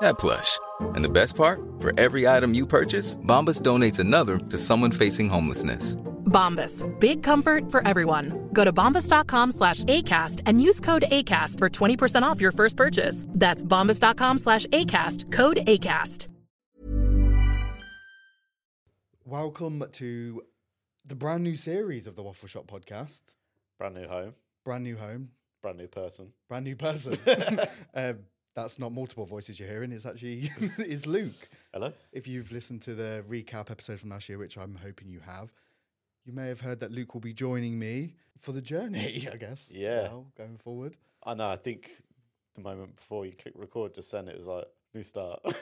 that plush. And the best part? For every item you purchase, Bombas donates another to someone facing homelessness. Bombas. Big comfort for everyone. Go to bombas.com slash ACAST and use code ACAST for 20% off your first purchase. That's bombas.com slash ACAST. Code ACAST. Welcome to the brand new series of the Waffle Shop podcast. Brand new home, Brand new home, brand new person. brand new person. um, that's not multiple voices you're hearing. It's actually it's Luke. Hello. If you've listened to the recap episode from last year, which I'm hoping you have, you may have heard that Luke will be joining me for the journey. I guess. Yeah. now, going forward. I know. I think the moment before you click record, just then it was like new start.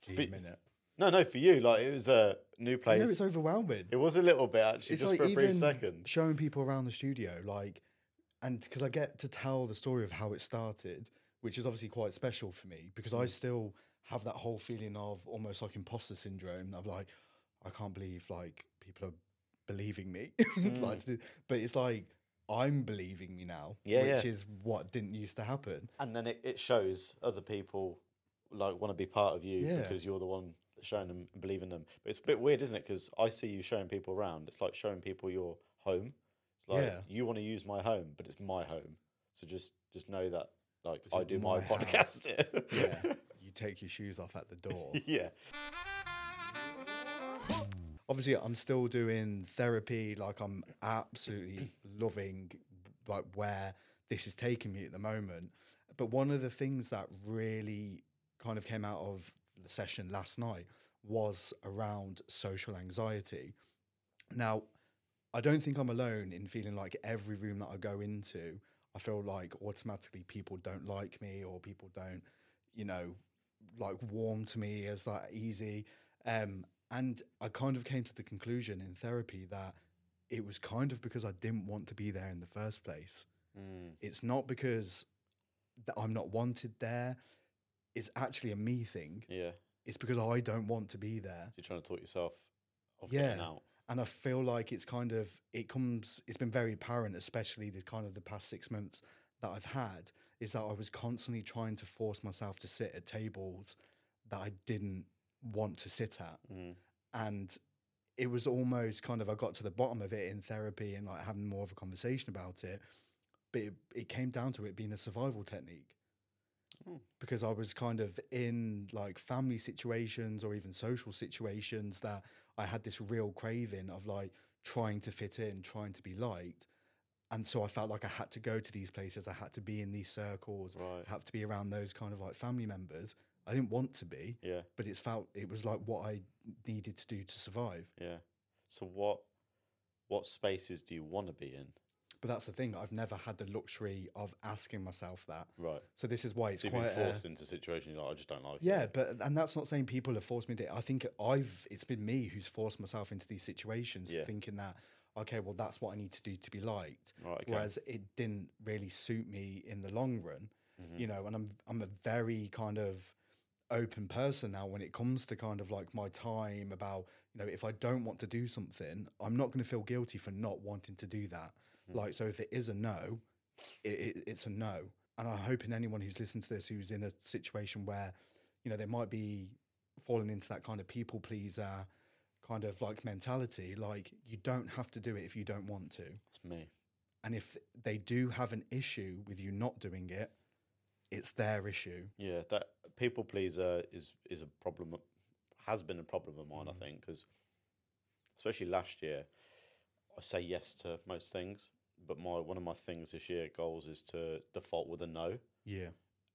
For minute. no, no, for you, like it was a new place. know it's overwhelming. It was a little bit actually, it's just like for a brief second. showing people around the studio, like, and because I get to tell the story of how it started, which is obviously quite special for me because Mm. I still have that whole feeling of almost like imposter syndrome of like, I can't believe like people are believing me, like, but it's like I'm believing me now, Yeah, which yeah. is what didn't used to happen. And then it, it shows other people like want to be part of you Yeah. because you're the one showing them and believing them. But it's a bit weird, isn't it? Because I see you showing people around. It's like showing people your home. It's like Yeah. you want to use my home, but it's my home. So just just know that like This I do my, my podcast here. Yeah, you take your shoes off at the door. yeah. obviously I'm still doing therapy. Like I'm absolutely loving like where this is taking me at the moment. But one of the things that really kind of came out of the session last night was around social anxiety. Now, I don't think I'm alone in feeling like every room that I go into, I feel like automatically people don't like me or people don't, you know, like warm to me as like easy. Um, and I kind of came to the conclusion in therapy that it was kind of because I didn't want to be there in the first place. It's not because that I'm not wanted there. It's actually a me thing. Yeah. It's because I don't want to be there. So you're trying to talk yourself off Yeah. getting out. And I feel like it's kind of it comes it's been very apparent, especially the kind of the past six months that I've had, is that I was constantly trying to force myself to sit at tables that I didn't want to sit at. Mm. And it was almost kind of I got to the bottom of it in therapy and like having more of a conversation about it. But it, it came down to it being a survival technique. Mm. Because I was kind of in like family situations or even social situations that I had this real craving of like trying to fit in, trying to be liked. And so I felt like I had to go to these places, I had to be in these circles, Right. I had to be around those kind of like family members. I didn't want to be, Yeah. but it's felt it was like what I needed to do to survive. Yeah. So what what spaces do you want to be in? But that's the thing, I've never had the luxury of asking myself that. Right. So this is why it's So quite a- forced into situations you're like, I just don't like it. Yeah, but and that's not saying people have forced me to. I think I've it's been me who's forced myself into these situations, Yeah. thinking that okay, well, that's what I need to do to be liked. Right, okay. Whereas it didn't really suit me in the long run, Mm-hmm. you know. And I'm I'm a very kind of open person now when it comes to kind of like my time about you know if I don't want to do something, I'm not going to feel guilty for not wanting to do that. Mm-hmm. Like, so if it is a no, it, it, it's a no. And I'm hoping anyone who's listening to this who's in a situation where, you know, they might be falling into that kind of people pleaser kind of like mentality, like you don't have to do it if you don't want to. It's me. And if they do have an issue with you not doing it, it's their issue. Yeah, that people pleaser is is a problem. Has been a problem of mine, I think, because especially last year, I say yes to most things, but my one of my things this year goals is to default with a no, Yeah.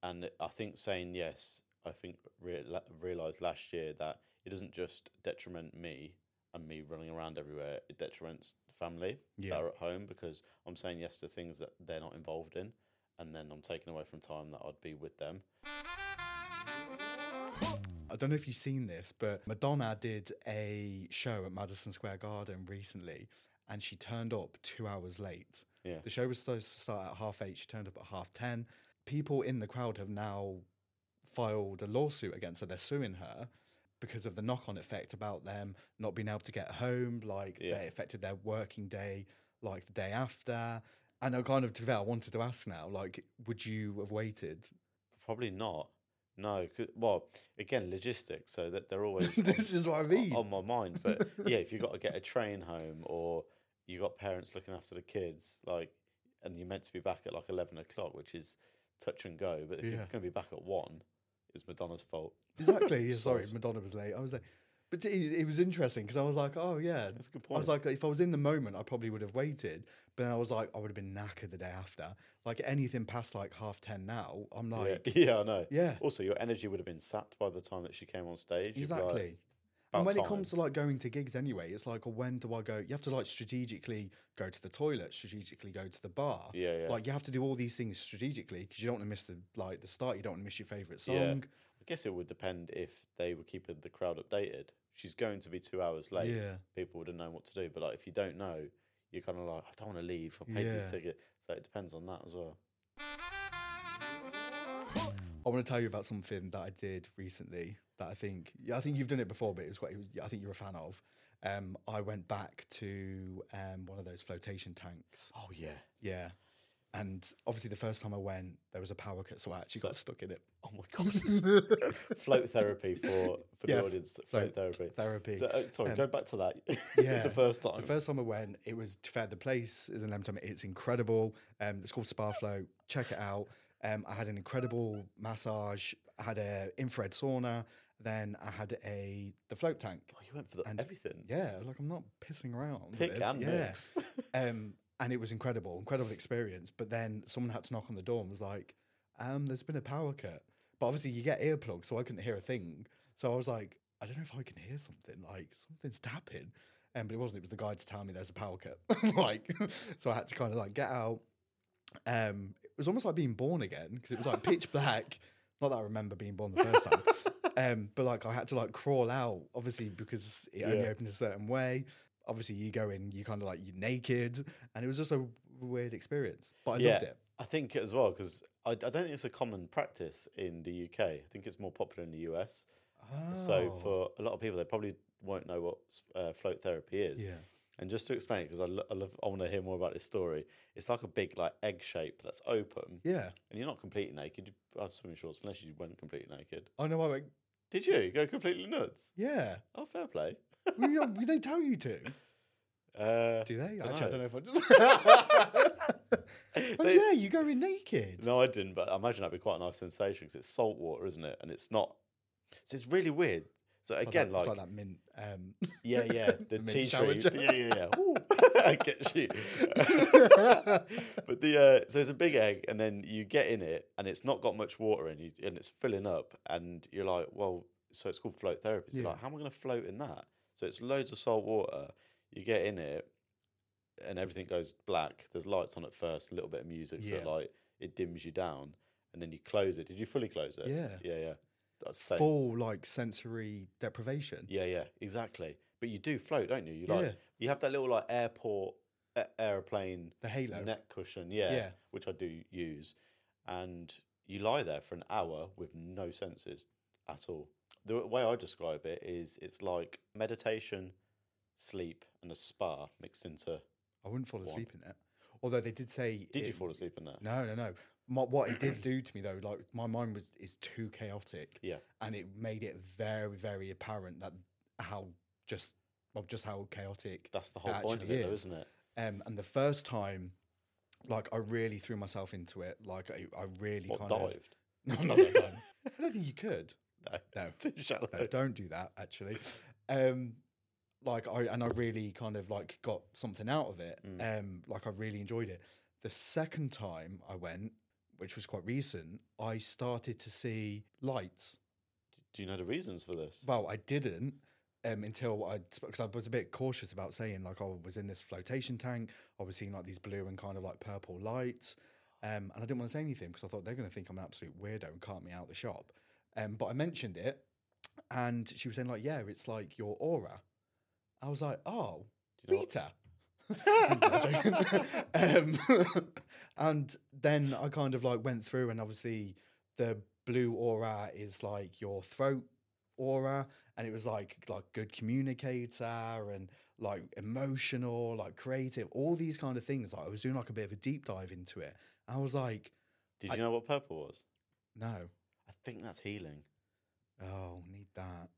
and I think saying yes, I think rea- realized last year that it doesn't just detriment me and me running around everywhere. It detriments the family Yeah. that are at home because I'm saying yes to things that they're not involved in, and then I'm taking away from time that I'd be with them. I don't know if you've seen this, but Madonna did a show at Madison Square Garden recently and she turned up two hours late. Yeah. The show was supposed to start at half eight. She turned up at half 10. People in the crowd have now filed a lawsuit against her. They're suing her because of the knock on effect about them not being able to get home. Like, Yeah. they affected their working day, like the day after. And I kind of, to be fair, I wanted to ask now, like, would you have waited? Probably not. No, well, again, logistics. So that they're always this is what I mean. on my mind. But yeah, if you've got to get a train home or you got parents looking after the kids, like, and you're meant to be back at like eleven o'clock, which is touch and go. But if you're Yeah. going to be back at one, it's Madonna's fault. Exactly. yeah, Sorry, Madonna was late. I was late. But it, it was interesting because I was like, oh, yeah. That's a good point. I was like, if I was in the moment, I probably would have waited. But then I was like, I would have been knackered the day after. Like anything past like half 10 now, I'm like, yeah, I know. Yeah. Also, your energy would have been sapped by the time that she came on stage. You'd be like, exactly. And "About when it comes to like going to gigs anyway, it's like, well, when do I go? You have to like strategically go to the toilet, strategically go to the bar. Yeah, yeah. Like you have to do all these things strategically because you don't want to miss the like the start. You don't want to miss your favorite song. Yeah. I guess it would depend if they were keeping the crowd updated. She's going to be two hours late. Yeah. People would have known what to do. But like, if you don't know, you're kind of like, I don't want to leave. I paid this ticket. So it depends on that as well. I want to tell you about something that I did recently that I think yeah, I think you've done it before, but it was quite. It was, I think you're a fan of. Um, I went back to um, one of those flotation tanks. Oh yeah. Yeah, and obviously the first time I went, there was a power cut, so I actually got stuck in it. Oh my god. float therapy for for Yeah, the audience. Float, float therapy. therapy. So, uh, sorry, Um, go back to that. Yeah, the first time. The first time I went, it was to fair. The place is in Leamington. It's incredible. Um, it's called Spa Float. Check it out. Um, I had an incredible massage. I had a infrared sauna. Then I had a the float tank. oh, you went for the, and- everything. Yeah, like I'm not pissing around. Pick this. and yeah. mix. um, and it was incredible, incredible experience. But then someone had to knock on the door and was like, um, "There's been a power cut." But obviously, you get earplugs, so I couldn't hear a thing. So I was like, "I don't know if I can hear something. Like something's tapping." Um, but it wasn't. It was the guy to tell me there's a power cut. like, so I had to kind of like get out. Um, it was almost like being born again because it was like pitch black. Not that I remember being born the first time. Um, but like I had to like crawl out, obviously because it only Yeah. opened a certain way. Obviously, you go in, you kind of like you're naked, and it was just a weird experience. But I yeah, loved it. I think as well because I, I don't think it's a common practice in the UK. I think it's more popular in the US. So Oh. for a lot of people, they probably won't know what uh, float therapy is. Yeah. And just to explain it, because I, lo- I love, I want to hear more about this story. It's like a big like egg shape that's open, yeah, and you're not completely naked. You have swimming shorts unless you went completely naked. I know. I went, Did you go completely nuts? yeah. Oh, fair play. well, yeah, they tell you to. Uh, Do they? Actually, I don't know if I just. oh They- yeah, you go in naked. No, I didn't, but I imagine that'd be quite a nice sensation because it's salt water, isn't it? And it's not. So it's really weird. So It's again, that, like, like that mint. Um, yeah, yeah, the, mint tea tree, yeah, yeah, yeah. I get you. but the uh, so it's a big egg, and then you get in it, and it's not got much water in you, and it's filling up, and you're like, well, so it's called float therapy. So you're Yeah. like, how am I going to float in that? So it's loads of salt water. You get in it, and everything goes black. There's lights on at first, a little bit of music, so it, like it dims you down, and then you close it. Did you fully close it? Yeah. yeah, yeah. That's the same. full like sensory deprivation. Yeah, yeah, exactly. but you do float, don't you? You Yeah. like you have that little like airport a- airplane The halo. neck cushion, yeah, Yeah. which I do use, and you lie there for an hour with no senses at all. The way I describe it is it's like meditation, sleep, and a spa mixed into. I wouldn't fall One. asleep in it. Although they did say, Did you fall asleep in that? No, no, no. My, what it did do to me though, like my mind was is too chaotic. Yeah. and it made it very, very apparent that how just well, just how chaotic. That's the whole point of it, though, is. isn't it? Um, and the first time, like I really threw myself into it. Like I, I really What, kind dived? of. No, not that time. I don't think you could. No, No. it's too shallow. No, don't do that. Actually, um, like I and I really kind of like got something out of it. Mm. Um, like I really enjoyed it. The second time I went, which was quite recent, I started to see lights. Do you know the reasons for this? Well, I didn't um, until I because I was a bit cautious about saying like I was in this flotation tank. I was seeing like these blue and kind of like purple lights, um, and I didn't want to say anything because I thought they're going to think I'm an absolute weirdo and cart me out the shop. Um, but I mentioned it, and she was saying like, "Yeah, it's like your aura." I was like, "Oh, you know what- Rita." I'm joking. um, and then I kind of like went through, and obviously the blue aura is like your throat aura, and it was like like good communicator and like emotional, like creative, all these kind of things. Like I was doing like a bit of a deep dive into it. I was like, Did I- you know what purple was? no, I think that's healing. oh, need that.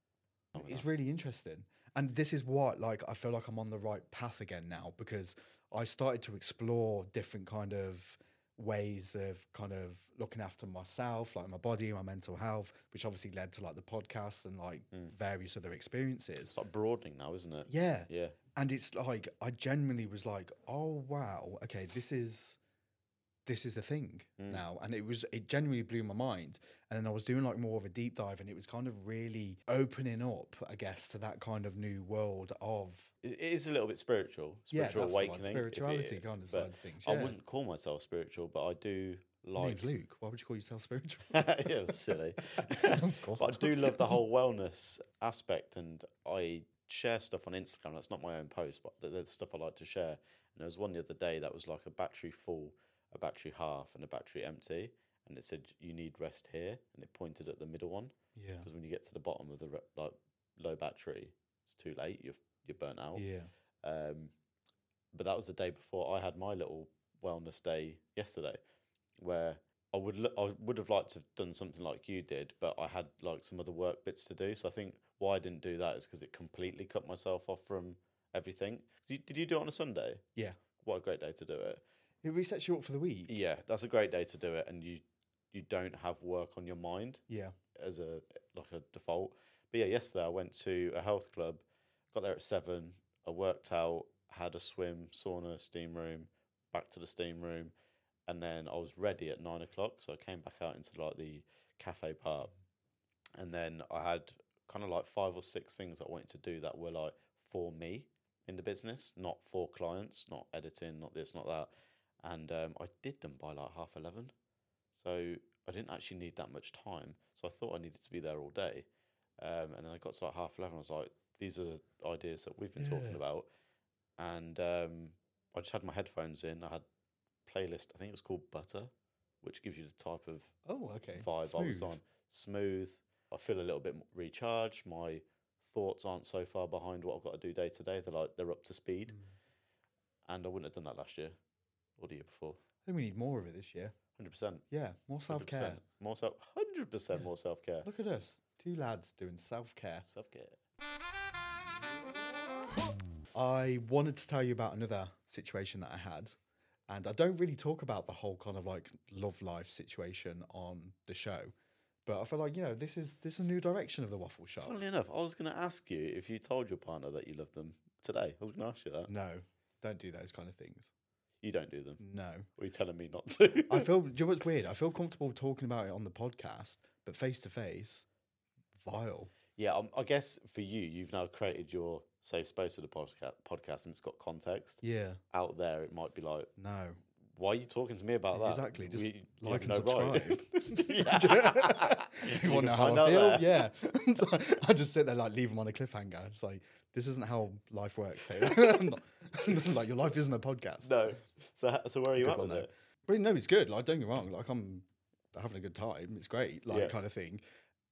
It's that. really interesting. And this is what like I feel like I'm on the right path again now because I started to explore different kind of ways of kind of looking after myself, like my body, my mental health, which obviously led to like the podcast and like various other experiences. It's like broadening now, isn't it? Yeah. Yeah. And it's like I genuinely was like, oh wow, okay, this is this is the thing Mm. now. And it was it genuinely blew my mind. And then I was doing like more of a deep dive and it was kind of really opening up, I guess, to that kind of new world of It is a little bit spiritual, Yeah, spiritual one, awakening. if it- spirituality kind of side of things, I wouldn't call myself spiritual, but I do like. name's Luke. Why would you call yourself spiritual? yeah, silly. Oh, but I do love the whole wellness aspect, and I share stuff on Instagram. That's not my own post, but the, the stuff I like to share. And there was one the other day that was like a battery full, a battery half, and a battery empty, and it said you need rest here, and it pointed at the middle one. Yeah. Because when you get to the bottom of the re- like low battery, it's too late. You're you're burnt out. Yeah. Um, but that was the day before I had my little wellness day yesterday, where I would I would have liked to have done something like you did, but I had like some other work bits to do. So I think why I didn't do that is because it completely cut myself off from everything. you, did you do it on a Sunday? Yeah. What a great day to do it. It resets you up for the week. Yeah, that's a great day to do it, and you you don't have work on your mind Yeah. as a like a default. But yeah, yesterday I went to a health club, got there at seven. I worked out, had a swim, sauna, steam room, back to the steam room, and then I was ready at nine o'clock. So I came back out into like the cafe part, and then I had kind of like five or six things I wanted to do that were like for me in the business, not for clients, not editing, not this, not that. And um, I did them by like half eleven. So I didn't actually need that much time. So I thought I needed to be there all day. Um, and then I got to like half 11. I was like, these are ideas that we've been talking about. And um, I just had my headphones in. I had playlist, I think it was called Butter, which gives you the type of Oh, okay. vibe I was on. Smooth. I feel a little bit recharged. My thoughts aren't so far behind what I've got to do day to day. They're like, they're up to speed. Mm. And I wouldn't have done that last year or the year before. I think we need more of it this year. 100%. Yeah. More self care. More self, 100% more self care. Look at us. Two lads doing self care. Self care. I wanted to tell you about another situation that I had. And I don't really talk about the whole kind of like love life situation on the show. But I feel like, you know, this is this is a new direction of the waffle shop. Funnily enough, I was going to ask you if you told your partner that you love them today. I was going to ask you that. No, don't do those kind of things. You don't do them. No. Or are you telling me not to? I feel, do you know what's weird? I feel comfortable talking about it on the podcast, but face to face, vile. yeah, um, I guess for you, you've now created your safe space for the podcast, podcast and it's got context. Yeah. Out there, it might be like, No. Why are you talking to me about that? Exactly. Just We- like and no subscribe. Yeah. you want to know how I feel? there. Yeah. So I just sit there like leave them on a cliffhanger. It's like this isn't how life works. Not- like your life isn't a podcast. No. So so where are you Good at with though. it? But no, it's good. Like don't get me wrong. Like I'm having a good time. It's great. Like Yeah. kind of thing.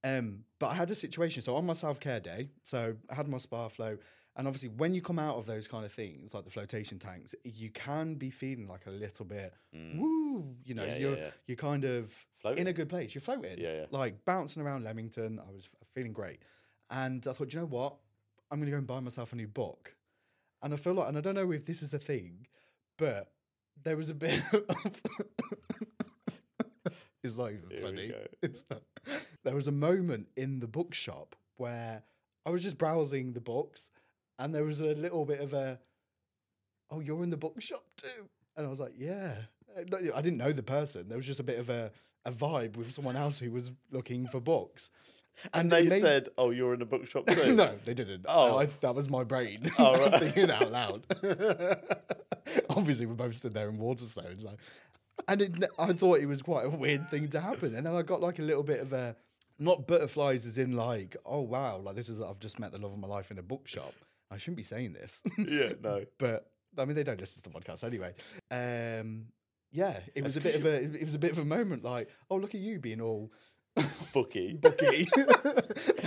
Um, but I had a situation. So on my self care day, so I had my Spa Float, and obviously when you come out of those kind of things, like the flotation tanks, you can be feeling like a little bit woo. You know, Mm. Yeah, yeah, you're yeah. you're kind of floating. in a good place. You're floating. Yeah, yeah. Like bouncing around Leamington. I was feeling great, and I thought, you know what? I'm going to go and buy myself a new book. And I feel like, and I don't know if this is the thing, but there was a bit of. it's not even Here funny. It's not. There was a moment in the bookshop where I was just browsing the books, and there was a little bit of a, "Oh, you're in the bookshop too," and I was like, "Yeah." I didn't know the person. There was just a bit of a, a vibe with someone else who was looking for books. And they it made- said, "Oh, you're in a bookshop too." no, they didn't. Oh. Oh, I, that was my brain. Oh, right. thinking out loud. Obviously, we both stood there in water Waterstones, like, and it, I thought it was quite a weird thing to happen. And then I got like a little bit of a not butterflies, as in like, oh wow, like this is I've just met the love of my life in a bookshop. I shouldn't be saying this, yeah, no. but I mean they don't listen to the podcast anyway. Um, yeah, it was That's a bit of a it was a bit of a moment like, oh look at you being all Bookie. bookie.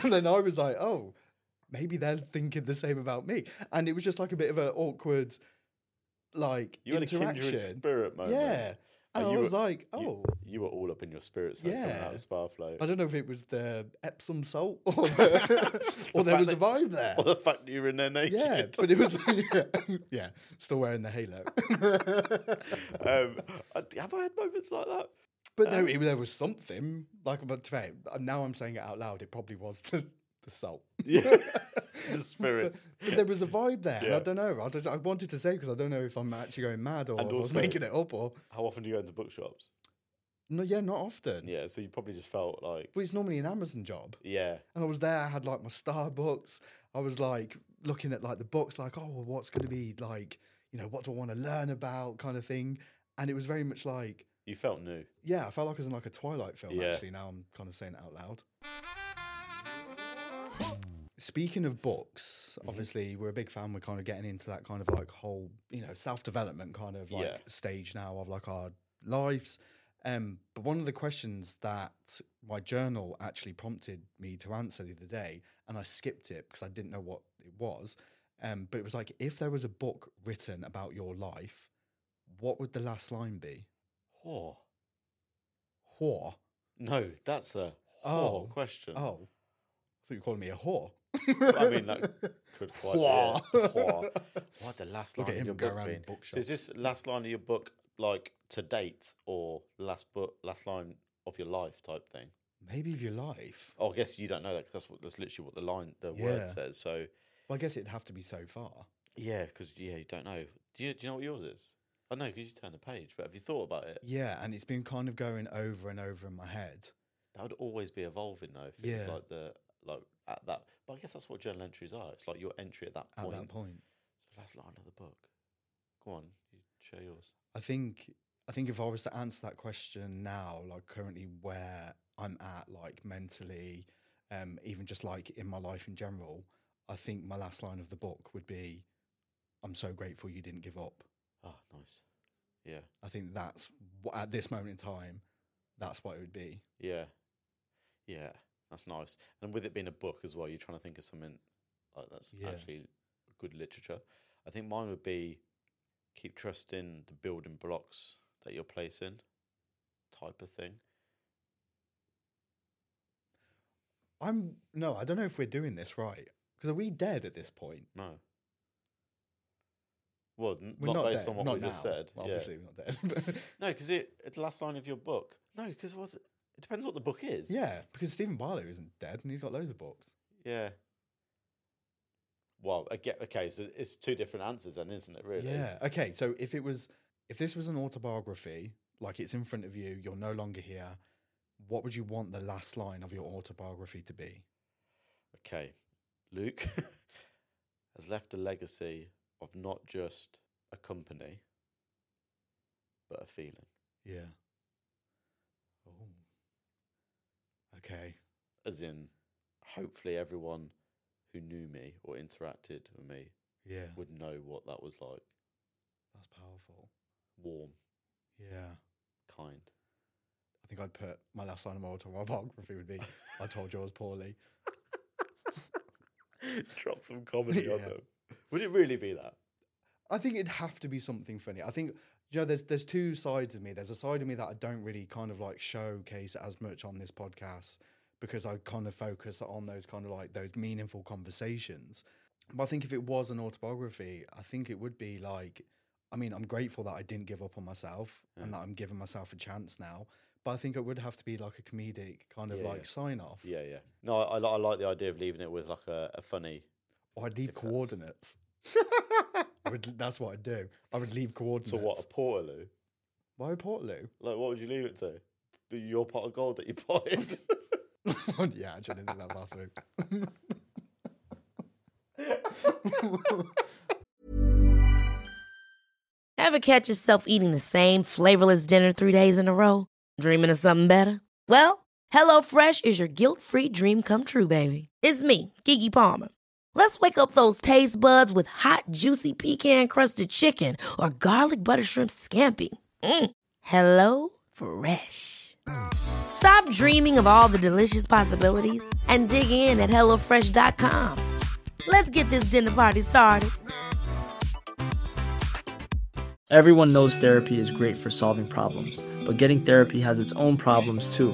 and then I was like, oh, maybe they're thinking the same about me. And it was just like a bit of an awkward, like, You interaction. kindred spirit moment. Yeah. And I was were- like, oh, you were all up in your spirits then coming out Yeah. of Spa Float. I don't know if it was the Epsom salt or, the, or there fact was a vibe there. Or the fact that you were in there naked. Yeah, but it was, yeah, yeah, still wearing the halo. um, have I had moments like that? But there, there was something, like, but to fair, now I'm saying it out loud, it probably was the, the salt. Yeah. the spirits. But there was a vibe there. and I don't know. I, just, I wanted to say because I don't know if I'm actually going mad or And if I was making it up or. How often do you go into bookshops? No, yeah, not often. Yeah, so you probably just felt like, But it's normally an Amazon job. yeah, And I was there, I had like my Starbucks. I was like looking at like the books, like, oh, well, what's going to be like, you know, what do I want to learn about kind of thing. And it was very much like, you felt new. yeah, I felt like I was in like a Twilight film, Yeah. actually. Now I'm kind of saying it out loud. Speaking of books, Mm-hmm. obviously we're a big fan. We're kind of getting into that kind of like whole, you know, self development kind of like Yeah. stage now of like our lives. Um, but one of the questions that my journal actually prompted me to answer the other day, and I skipped it because I didn't know what it was. Um, but it was like, if there was a book written about your life, what would the last line be? Oh, Whore. no, that's a Oh. oh question. Oh, I thought you were calling me a whore. I mean, that could quite be it. What the last Look line at of him your go book around been? bookshops. So is this last line of your book like to date or last book, last line of your life type thing? Maybe of your life. Oh, I guess you don't know that 'cause that's what that's literally what the line, the Yeah. word says. So Well, I guess it'd have to be so far. yeah, because yeah, you don't know. Do you do you know what yours is? I know because you turn the page, but have you thought about it? Yeah, and it's been kind of going over and over in my head. That would always be evolving though. If it's Yeah. like the like at that. But I guess that's what journal entries are. It's like your entry at that At point. that point, So last line of the book. Go on, you share yours. I think I think if I was to answer that question now, like currently where I'm at, like mentally, um, even just like in my life in general, I think my last line of the book would be, "I'm so grateful you didn't give up." Oh, nice. Yeah, I think that's at this moment in time, that's what it would be. yeah, yeah. That's nice. And with it being a book as well, you're trying to think of something like that's Yeah. actually good literature. I think mine would be keep trusting the building blocks that you're placing, type of thing. I'm no, I don't know if we're doing this right because are we dead at this point? No. Well, n- We're not, not, based dead. on what not we now. just said. Well, yeah. Obviously, we're not dead. No, because it, it's the last line of your book. No, because what? It depends what the book is. yeah, because Steven Bartlett isn't dead and he's got loads of books. Yeah. Well, get okay. So it's two different answers, then, isn't it? Really? Yeah. Okay. So if it was, if this was an autobiography, like it's in front of you, you're no longer here. What would you want the last line of your autobiography to be? Okay. Luke has left a legacy of not just a company, but a feeling. Yeah. Oh. Okay. As in, hopefully everyone who knew me or interacted with me Yeah. would know what that was like. That's powerful. Warm, Yeah. kind. I think I'd put my last line of my autobiography would be I told yours poorly. Drop some comedy on Yeah. them. Would it really be that? I think it'd have to be something funny. I think you know, there's there's two sides of me. There's a side of me that I don't really kind of like showcase as much on this podcast because I kind of focus on those kind of like those meaningful conversations. But I think if it was an autobiography, I think it would be like, I mean, I'm grateful that I didn't give up on myself and that I'm giving myself a chance now. But I think it would have to be like a comedic kind of Yeah, like yeah. sign off. Yeah, yeah. No, I, I, I like the idea of leaving it with like a, a funny. Or I'd leave coordinates. I would, that's what I'd do. I would leave coordinates. So what? A Portaloo? Why Portaloo? Like, what would you leave it to? Be your pot of gold that you potted. yeah, actually, I didn't think that bathroom. Ever catch yourself eating the same flavorless dinner three days in a row? Dreaming of something better? Well, HelloFresh is your guilt free dream come true, baby. It's me, Keke Palmer. Let's wake up those taste buds with hot, juicy pecan crusted chicken or garlic butter shrimp scampi. Mm. Hello Fresh. Stop dreaming of all the delicious possibilities and dig in at HelloFresh.com. Let's get this dinner party started. Everyone knows therapy is great for solving problems, but getting therapy has its own problems too,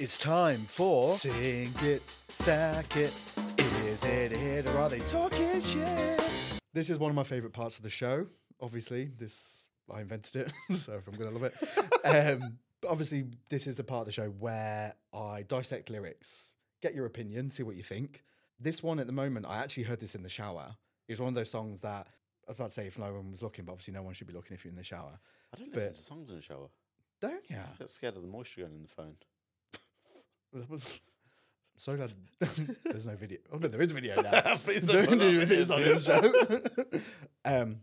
It's time for Sing It, Sack It. Is it a hit or are they talking shit? This is one of my favorite parts of the show. Obviously, this I invented it, so if I'm gonna love it. um, but obviously, this is the part of the show where I dissect lyrics, get your opinion, see what you think. This one at the moment, I actually heard this in the shower. It's one of those songs that I was about to say if no one was looking, but obviously no one should be looking if you're in the shower. I don't listen But- to songs in the shower. Don't ya? I get scared of the moisture going in the phone. I'm so glad there's no video. Oh no, there is video now. Please Don't do this on this show. um,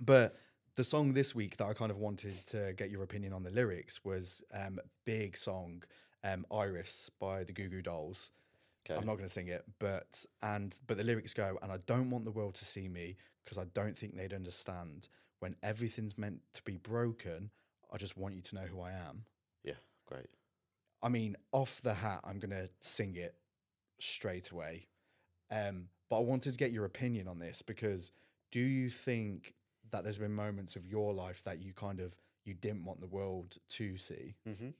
but the song this week that I kind of wanted to get your opinion on the lyrics was um, big song um, Iris by the Goo Goo Dolls. Okay. I'm not going to sing it, but and but the lyrics go, and I don't want the world to see me because I don't think they'd understand when everything's meant to be broken. I just want you to know who I am. Yeah, great. I mean, off the hat, I'm going to sing it straight away. Um, but I wanted to get your opinion on this because do you think that there's been moments of your life that you kind of you didn't want the world to see? Mm-hmm.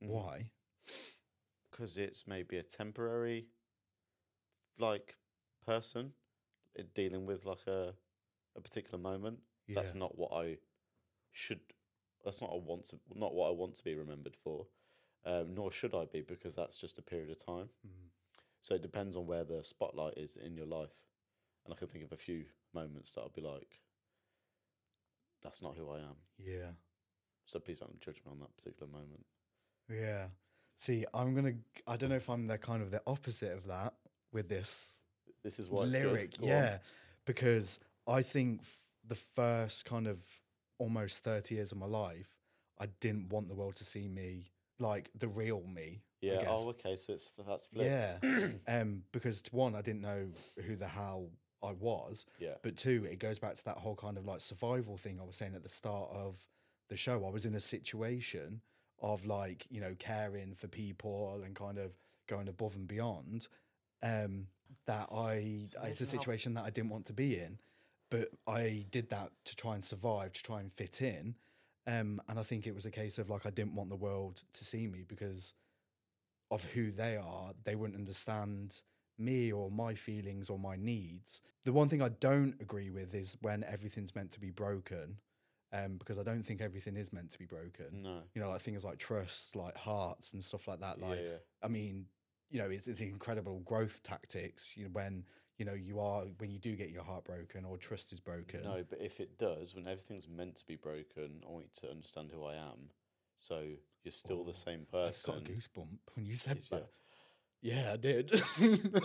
Why? Because it's maybe a temporary, like, person dealing with like a a particular moment. That's not what I should. That's not I want to. Not what I want to be remembered for. Um, nor should I be because that's just a period of time. Mm. So it depends on where the spotlight is in your life. And I can think of a few moments that I'll be like, that's not who I am. Yeah. So please don't judge me on that particular moment. Yeah. See, I'm gonna. I don't know if I'm the kind of the opposite of that with this This is good. lyric. Go on. Yeah, because I think f- the first kind of almost 30 years of my life, I didn't want the world to see me like the real me. Yeah. Oh, okay. So it's that's flipped. Yeah. um, because one, I didn't know who the hell I was. Yeah. But two, it goes back to that whole kind of like survival thing I was saying at the start of the show. I was in a situation of like, you know, caring for people and kind of going above and beyond. Um, that I, it's a situation that I didn't want to be in. But I did that to try and survive, to try and fit in. Um, and I think it was a case of like, I didn't want the world to see me because of who they are, they wouldn't understand me or my feelings or my needs. The one thing I don't agree with is when everything's meant to be broken. um, because I don't think everything is meant to be broken. No. You know, like things like trust, like hearts and stuff like that. Yeah, Like, yeah. I mean, you know, it's, it's incredible growth tactics. You know, when you know you are when you do get your heart broken or trust is broken. No, but if it does, when everything's meant to be broken, I want you to understand who I am. So you're still the same person. I got a goosebump when you said that. Yeah, I did.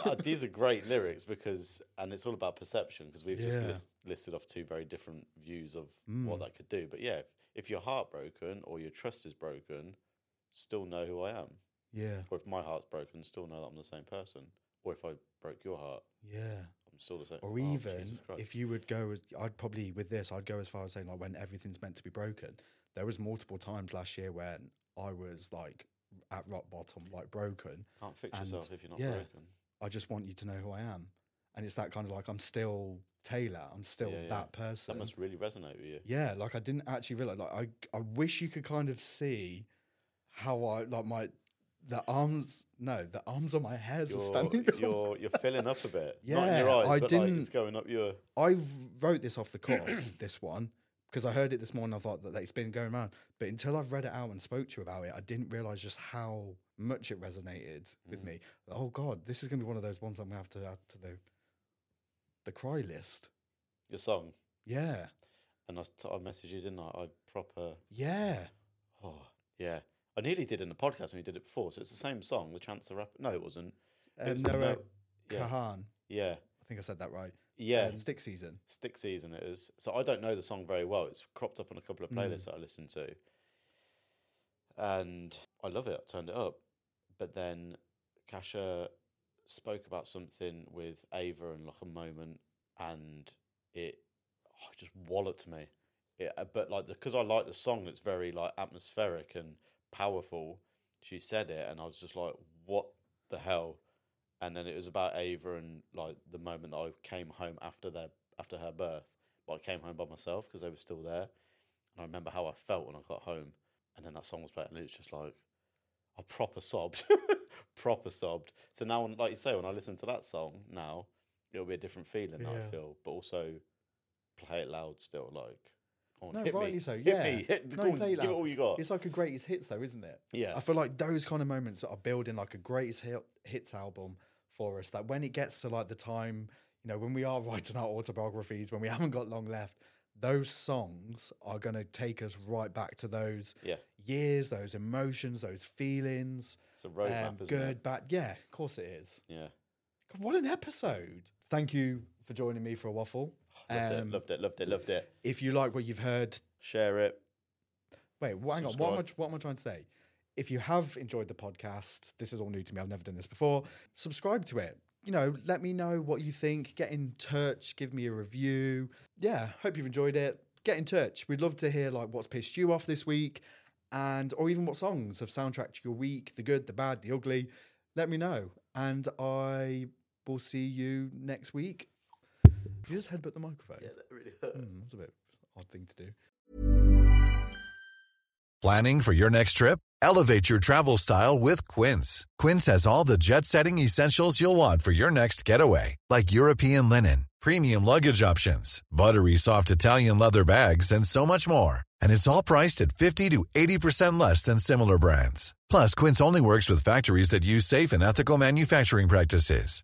Uh, these are great lyrics because, and it's all about perception because we've just list, listed off two very different views of Mm. what that could do. But yeah, if, if you're heartbroken or your trust is broken, still know who I am. yeah, Or if my heart's broken, still know that I'm the same person. Or if I broke your heart, yeah. I'm still the same. Or Oh, even if you would go, as I'd probably with this, I'd go as far as saying like when everything's meant to be broken. There was multiple times last year when I was like at rock bottom, like broken. can't fix and, yourself if you're not yeah, broken. I just want you to know who I am, and it's that kind of like I'm still Taylor. I'm still Yeah, yeah. that person. That must really resonate with you. Yeah, like I didn't actually realize. Like I, I wish you could kind of see how I like my the arms. No, the arms on my hairs are You're, standing. up. you're you're filling up a bit. Yeah, your eyes, I but didn't- it's going up your. I wrote this off the cuff, this one, because I heard it this morning. I thought that it's been going around, but until I've read it out and spoke to you about it, I didn't realize just how much it resonated with Mm. me. Oh God, this is going to be one of those ones I'm going to have to add to the the cry list. your song. Yeah, And I, s- I messaged you, didn't I? I proper. yeah, Oh, yeah. I nearly did in the podcast when we did it before. So it's the same song, The Chance the Rapper. No, it wasn't. It um, was Noah yeah. Kahan. Yeah. I think I said that right. Yeah. um, Stick season. Stick Season it is. So I don't know the song very well. It's cropped up on a couple of Mm. playlists that I listen to. And I love it. I turned it up. But then Kasha spoke about something with Ava and like a moment and it oh, it just walloped me. It, but like because I like the song, it's very like atmospheric and powerful. She said it, and I was just like, "What the hell?" And then it was about Ava and like the moment that I came home after their after her birth. But I came home by myself because they were still there, and I remember how I felt when I got home. And then that song was playing, and it was just like I proper sobbed, proper sobbed. So now, like you say, when I listen to that song now, it'll be a different feeling that I feel. But also, play it loud still. Like, on, No, hit rightly me, so. hit Yeah, me, hit, No, on, give it all you got. It's like a greatest hits, though, isn't it? Yeah. I feel like those kind of moments that are building like a greatest hit, hits album for us. That when it gets to like the time, you know, when we are writing our autobiographies, when we haven't got long left, those songs are going to take us right back to those Yeah. years, those emotions, those feelings. It's a roadmap, um, isn't good, it? bad. Yeah, of course it is. Yeah. God, what an episode! Thank you for joining me for a waffle. Loved Um, it, loved it, loved it, loved it. If you like what you've heard, Share it. Wait, wh- hang on. What am, I, what am I trying to say? If you have enjoyed the podcast, this is all new to me. I've never done this before. Subscribe to it. You know, let me know what you think. Get in touch. Give me a review. Yeah, hope you've enjoyed it. Get in touch. We'd love to hear like what's pissed you off this week, and or even what songs have soundtracked your week, the good, the bad, the ugly. Let me know, and I will see you next week. Did you just headbutt the microphone? Yeah, that really hurt. Hmm, that's a bit odd thing to do. Planning for your next trip? Elevate your travel style with Quince. Quince has all the jet setting essentials you'll want for your next getaway, like European linen, premium luggage options, buttery soft Italian leather bags, and so much more. And it's all priced at 50 to 80% less than similar brands. Plus, Quince only works with factories that use safe and ethical manufacturing practices.